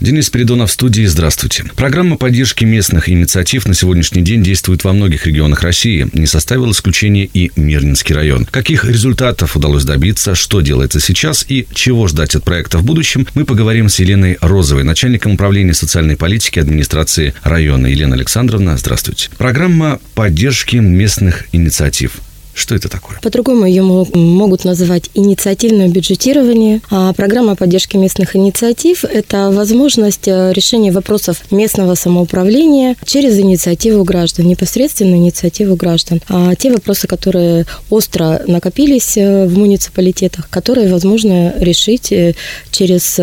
Денис Спиридонов в студии. Здравствуйте. Программа поддержки местных инициатив на сегодняшний день действует во многих регионах России. Не составил исключения и Мирнинский район. Каких результатов удалось добиться, что делается сейчас и чего ждать от проекта в будущем, мы поговорим с Еленой Розовой, начальником управления социальной политики администрации района. Елена Александровна, здравствуйте. Программа поддержки местных инициатив. Что это такое? По-другому ее могут называть инициативное бюджетирование. А программа поддержки местных инициатив – это возможность э, решения вопросов местного самоуправления через инициативу граждан, непосредственно инициативу граждан. А те вопросы, которые остро накопились э, в муниципалитетах, которые возможно решить э, через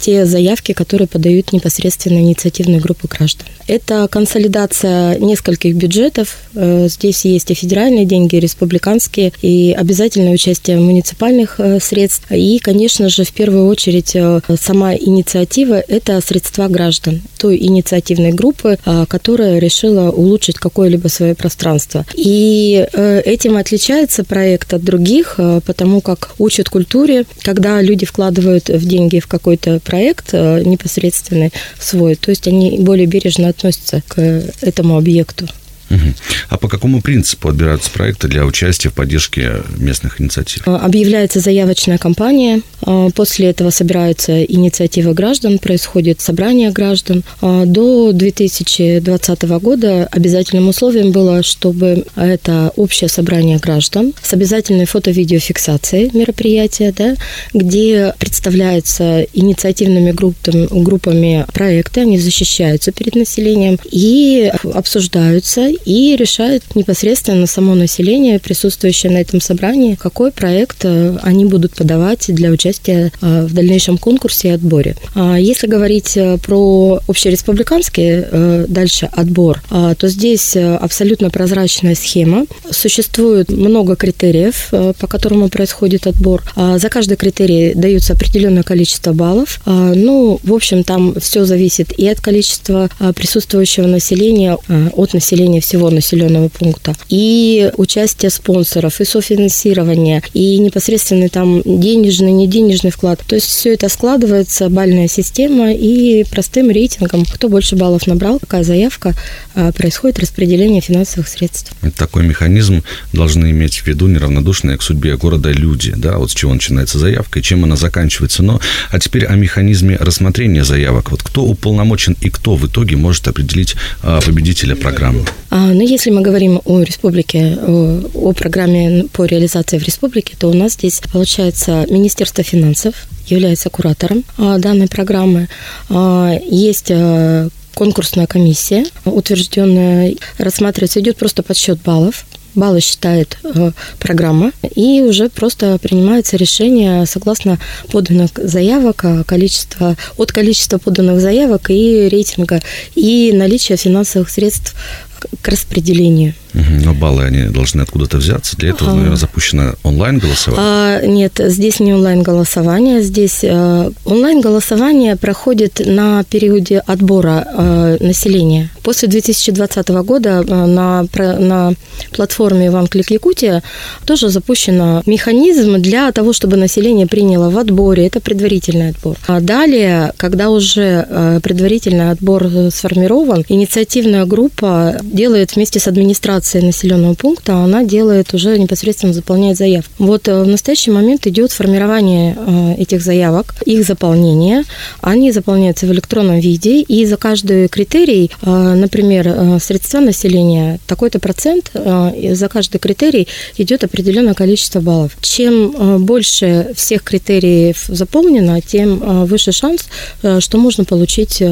те заявки, которые подают непосредственно инициативные группы граждан. Это консолидация нескольких бюджетов. Здесь есть и федеральные деньги, и республиканские республиканские, и обязательное участие муниципальных э, средств. И, конечно же, в первую очередь э, сама инициатива – это средства граждан, той инициативной группы, э, которая решила улучшить какое-либо свое пространство. И этим отличается проект от других, потому как учат культуре, когда люди вкладывают в деньги в какой-то проект непосредственный свой, то есть они более бережно относятся к этому объекту. А по какому принципу отбираются проекты для участия в поддержке местных инициатив? А, объявляется заявочная кампания, а, после этого собираются инициативы граждан, происходит собрание граждан. А, до 2020 года обязательным условием было, чтобы это общее собрание граждан с обязательной фото-видеофиксацией мероприятия, да, где представляются инициативными группами, группами проекты, они защищаются перед населением и обсуждаются и решает непосредственно само население, присутствующее на этом собрании, какой проект э, они будут подавать для участия э, в дальнейшем конкурсе и отборе. А если говорить э, про общереспубликанский дальше отбор, то здесь абсолютно прозрачная схема. Существует много критериев, по которым происходит отбор. А за каждый критерий дается определенное количество баллов. А, ну, в общем, там все зависит и от количества присутствующего населения, от населения всего всего населенного пункта, и участие спонсоров, и софинансирование, и непосредственный там денежный, не денежный вклад. То есть все это складывается, бальная система, и простым рейтингом, кто больше баллов набрал, какая заявка, а, происходит распределение финансовых средств. Такой механизм должны иметь в виду неравнодушные к судьбе города люди, да, вот с чего начинается заявка и чем она заканчивается. Но, а теперь о механизме рассмотрения заявок. Вот кто уполномочен и кто в итоге может определить а, победителя программы? А, но ну, если мы говорим о республике, о, программе по реализации в республике, то у нас здесь получается Министерство финансов является куратором а, данной программы. А, есть конкурсная комиссия, утвержденная, рассматривается, идет просто подсчет баллов баллы считает э, программа, и уже просто принимается решение согласно поданных заявок, а количество, от количества поданных заявок и рейтинга, и наличия финансовых средств к распределению. Но баллы, они должны откуда-то взяться. Для этого, наверное, запущено онлайн-голосование? А, нет, здесь не онлайн-голосование. Здесь э, онлайн-голосование проходит на периоде отбора э, населения. После 2020 года э, на, на платформе Клик Якутия тоже запущен механизм для того, чтобы население приняло в отборе. Это предварительный отбор. А далее, когда уже э, предварительный отбор сформирован, инициативная группа делает вместе с администрацией населенного пункта, она делает уже непосредственно заполняет заявку. Вот э, в настоящий момент идет формирование э, этих заявок, их заполнение. Они заполняются в электронном виде, и за каждый критерий, например, средства населения, такой-то процент, за каждый критерий идет определенное количество баллов. Чем больше всех критериев заполнено, тем выше шанс, что можно получить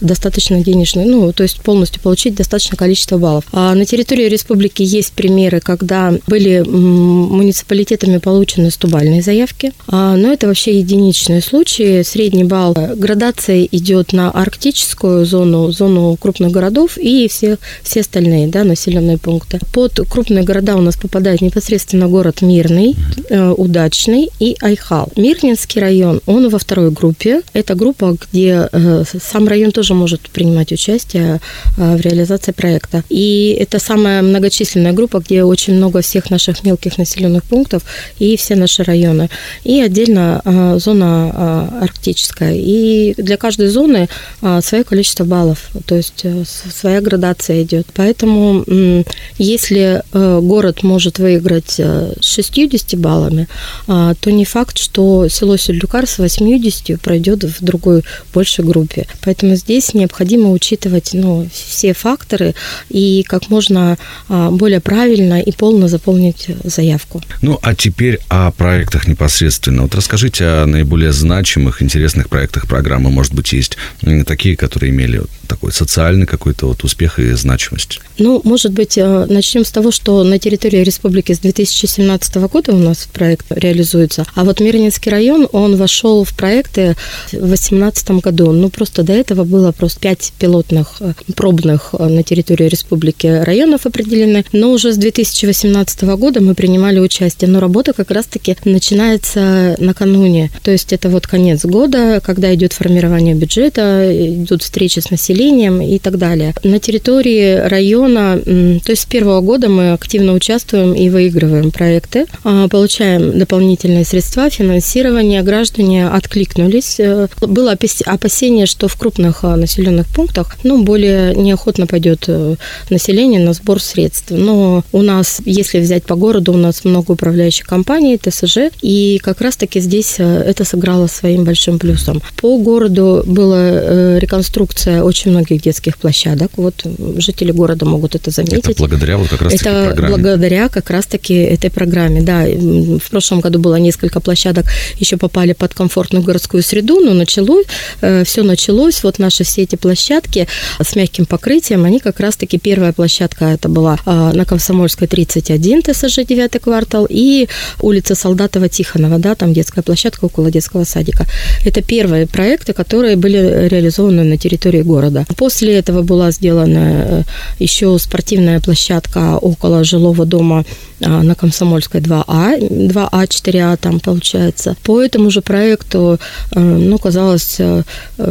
достаточно денежный, ну, то есть полностью получить достаточное количество количество баллов. А на территории республики есть примеры, когда были муниципалитетами получены 100-бальные заявки, а, но это вообще единичные случаи. Средний балл градация идет на арктическую зону, зону крупных городов и все, все остальные да, населенные пункты. Под крупные города у нас попадает непосредственно город Мирный, э, Удачный и Айхал. Мирнинский район, он во второй группе. Это группа, где э, сам район тоже может принимать участие э, в реализации проекта. И это самая многочисленная группа, где очень много всех наших мелких населенных пунктов и все наши районы. И отдельно зона арктическая. И для каждой зоны свое количество баллов, то есть своя градация идет. Поэтому если город может выиграть 60 баллами, э, то не факт, что село Сельдюкар с 80 пройдет в другой большей группе. Поэтому здесь необходимо учитывать ну, все факторы и как можно а, более правильно и полно заполнить заявку. Ну, а теперь о проектах непосредственно. Вот расскажите о наиболее значимых, интересных проектах программы. Может быть, есть такие, которые имели такой социальный какой-то вот успех и значимость? Ну, может быть, э, начнем с того, что на территории республики с 2017 года у нас проект реализуется, а вот Мирнинский район, он вошел в проекты в 2018 году. Ну, просто до этого было просто пять пилотных э, пробных э, на территории республики районов определены, но уже с 2018 года мы принимали участие, но работа как раз-таки начинается накануне, то есть это вот конец года, когда идет формирование бюджета, идут встречи с населением, и так далее. На территории района, то есть с первого года мы активно участвуем и выигрываем проекты, а, получаем дополнительные средства, финансирование, граждане откликнулись. Э, было опасение, что в крупных а, населенных пунктах ну, более неохотно пойдет э, население на сбор средств. Но у нас, если взять по городу, у нас много управляющих компаний, ТСЖ, и как раз-таки здесь э, это сыграло своим большим плюсом. По городу была реконструкция очень многих детских площадок. Вот жители города могут это заметить. Это благодаря вот как раз таки Это программе. благодаря как раз-таки этой программе, да. В прошлом году было несколько площадок, еще попали под комфортную городскую среду, но началось, э, все началось. Вот наши все эти площадки с мягким покрытием, они как раз-таки первая площадка это была а, на Комсомольской 31, ТСЖ 9 квартал, и улица Солдатова Тихонова, да, там детская площадка около детского садика. Это первые проекты, которые были реализованы на территории города. После этого была сделана э, еще спортивная площадка около жилого дома на Комсомольской 2А, 2А, 4А там получается. По этому же проекту, э, ну, казалось, э,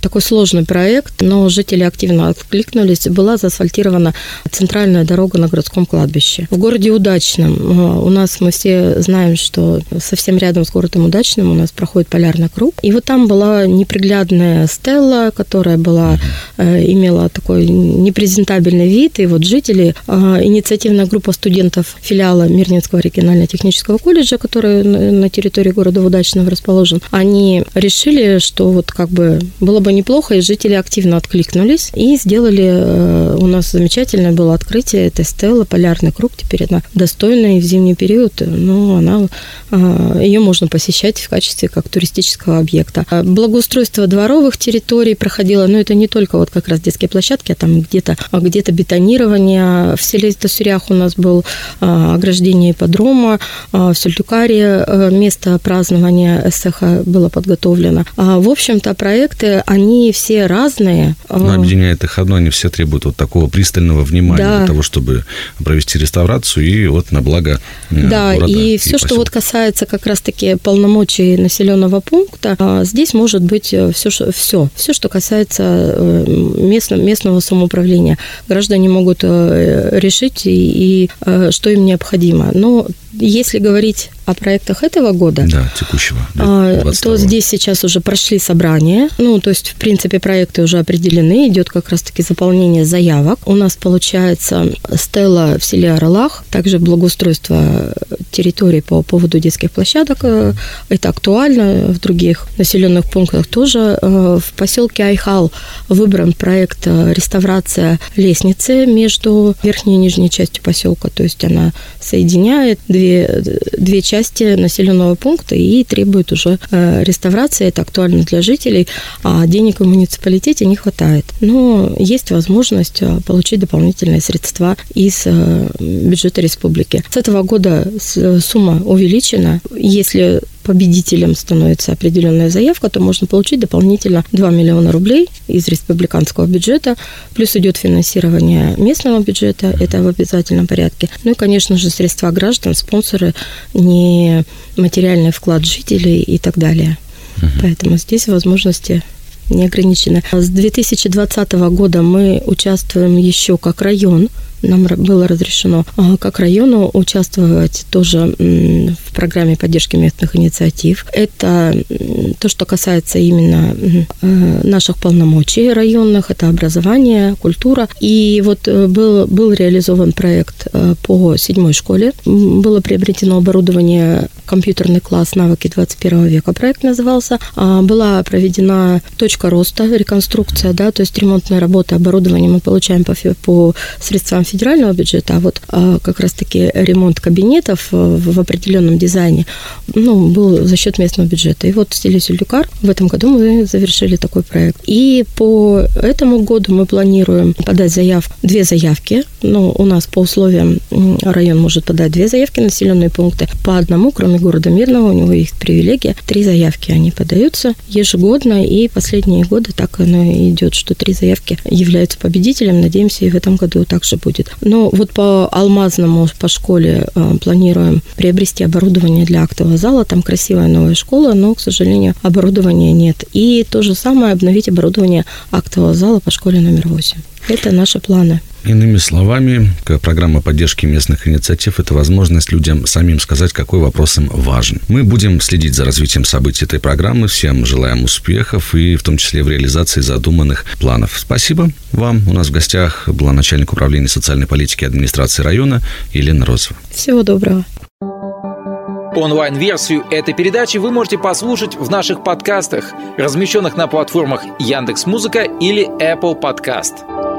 такой сложный проект, но жители активно откликнулись. Была заасфальтирована центральная дорога на городском кладбище. В городе Удачном у нас мы все знаем, что совсем рядом с городом Удачным у нас проходит полярный круг. И вот там была неприглядная стелла, которая была имела такой непрезентабельный вид. И вот жители, инициативная группа студентов филиала Мирнинского регионально-технического колледжа, который на территории города Удачного расположен, они решили, что вот как бы было бы неплохо, и жители активно откликнулись и сделали, э, у нас замечательное было открытие этой стелы, полярный круг, теперь она достойная и в зимний период, но она, а, ее можно посещать в качестве как туристического объекта. А благоустройство дворовых территорий проходило, но это не только вот как раз детские площадки, а там где-то где бетонирование. В селе Тасюрях у нас был ограждение ипподрома, в Сельтюкаре место празднования СХ было подготовлено. В общем-то, проекты, они все разные. Но объединяет их одно, они все требуют вот такого пристального внимания да. для того, чтобы провести реставрацию и вот на благо Да, города и все, и что вот касается как раз-таки полномочий населенного пункта, здесь может быть все, все, все, что касается э, местно, местного самоуправления. Граждане могут э, решить, и, и э, что им необходимо. Но если говорить о проектах этого года, да, текущего, а, то здесь сейчас уже прошли собрания. Ну, то есть, в принципе, проекты уже определены, идет как раз-таки заполнение заявок. У нас получается стела в селе Орлах, также благоустройство территории по поводу детских площадок. Э, это актуально в других населенных пунктах тоже. Э, в поселке Айхал выбран проект э, реставрация лестницы между верхней и нижней частью поселка, то есть она соединяет две, две части части населенного пункта и требует уже э, реставрации. Это актуально для жителей, а денег в муниципалитете не хватает. Но есть возможность э, получить дополнительные средства из бюджета республики. С этого года сумма увеличена. Если победителем становится определенная заявка, то можно получить дополнительно 2 миллиона рублей из республиканского бюджета, плюс идет финансирование местного бюджета, это в обязательном порядке. Ну и, конечно же, средства граждан, спонсоры, не материальный вклад жителей и так далее. Угу. Поэтому здесь возможности не ограничены. С 2020 года мы участвуем еще как район нам было разрешено а, как району участвовать тоже в программе поддержки местных инициатив. Это то, что касается именно э, наших полномочий районных, это образование, культура. И вот э, был, был реализован проект э, по седьмой школе. Было приобретено оборудование компьютерный класс «Навыки 21 века» проект назывался. А, была проведена точка роста, реконструкция, да, то есть ремонтная работа оборудования мы получаем по, по средствам федерального бюджета, а вот а, как раз-таки ремонт кабинетов в определенном дизайне ну, был за счет местного бюджета. И вот в стиле Сюльдюкар в этом году мы завершили такой проект. И по этому году мы планируем подать заяв, две заявки. Ну, у нас по условиям район может подать две заявки, населенные пункты, по одному, кроме города Мирного, у него есть привилегия. Три заявки они подаются ежегодно, и последние годы так оно идет, что три заявки являются победителем. Надеемся, и в этом году также будет. Но вот по Алмазному, по школе э, планируем приобрести оборудование для актового зала. Там красивая новая школа, но, к сожалению, оборудования нет. И то же самое обновить оборудование актового зала по школе номер 8. Это наши планы. Иными словами, программа поддержки местных инициатив – это возможность людям самим сказать, какой вопрос им важен. Мы будем следить за развитием событий этой программы. Всем желаем успехов и в том числе в реализации задуманных планов. Спасибо вам. У нас в гостях была начальник управления социальной политики администрации района Елена Розова. Всего доброго. Онлайн-версию этой передачи вы можете послушать в наших подкастах, размещенных на платформах Яндекс.Музыка или Apple Podcast.